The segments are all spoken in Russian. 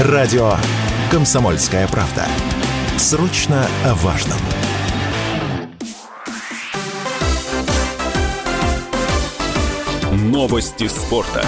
Радио «Комсомольская правда». Срочно о важном. Новости спорта.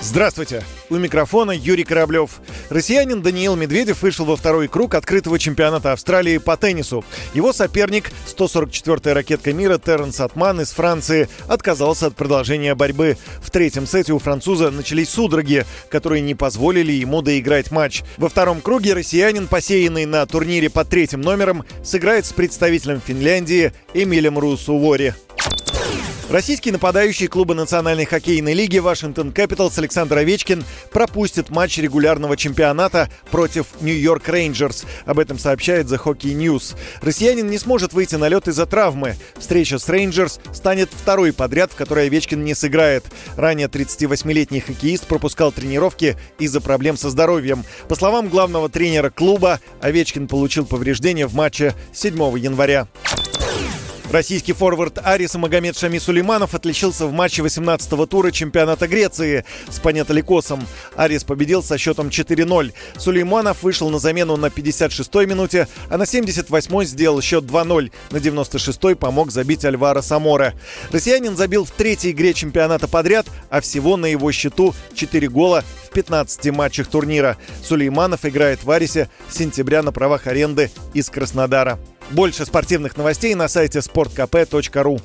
Здравствуйте! У микрофона Юрий Кораблев. Россиянин Даниил Медведев вышел во второй круг открытого чемпионата Австралии по теннису. Его соперник, 144-я ракетка мира Терренс Атман из Франции, отказался от продолжения борьбы. В третьем сете у француза начались судороги, которые не позволили ему доиграть матч. Во втором круге россиянин, посеянный на турнире под третьим номером, сыграет с представителем Финляндии Эмилем Русувори. Российский нападающий клуба Национальной хоккейной лиги Вашингтон Капиталс Александр Овечкин пропустит матч регулярного чемпионата против Нью-Йорк Рейнджерс. Об этом сообщает The Hockey News. Россиянин не сможет выйти на лед из-за травмы. Встреча с Рейнджерс станет второй подряд, в которой Овечкин не сыграет. Ранее 38-летний хоккеист пропускал тренировки из-за проблем со здоровьем. По словам главного тренера клуба, Овечкин получил повреждения в матче 7 января. Российский форвард Арис Магомед Шами Сулейманов отличился в матче 18-го тура чемпионата Греции с Панетоликосом. Арис победил со счетом 4-0. Сулейманов вышел на замену на 56-й минуте, а на 78-й сделал счет 2-0. На 96-й помог забить Альвара Самора. Россиянин забил в третьей игре чемпионата подряд, а всего на его счету 4 гола в 15 матчах турнира. Сулейманов играет в Арисе с сентября на правах аренды из Краснодара. Больше спортивных новостей на сайте sportkp.ru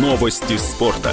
Новости спорта.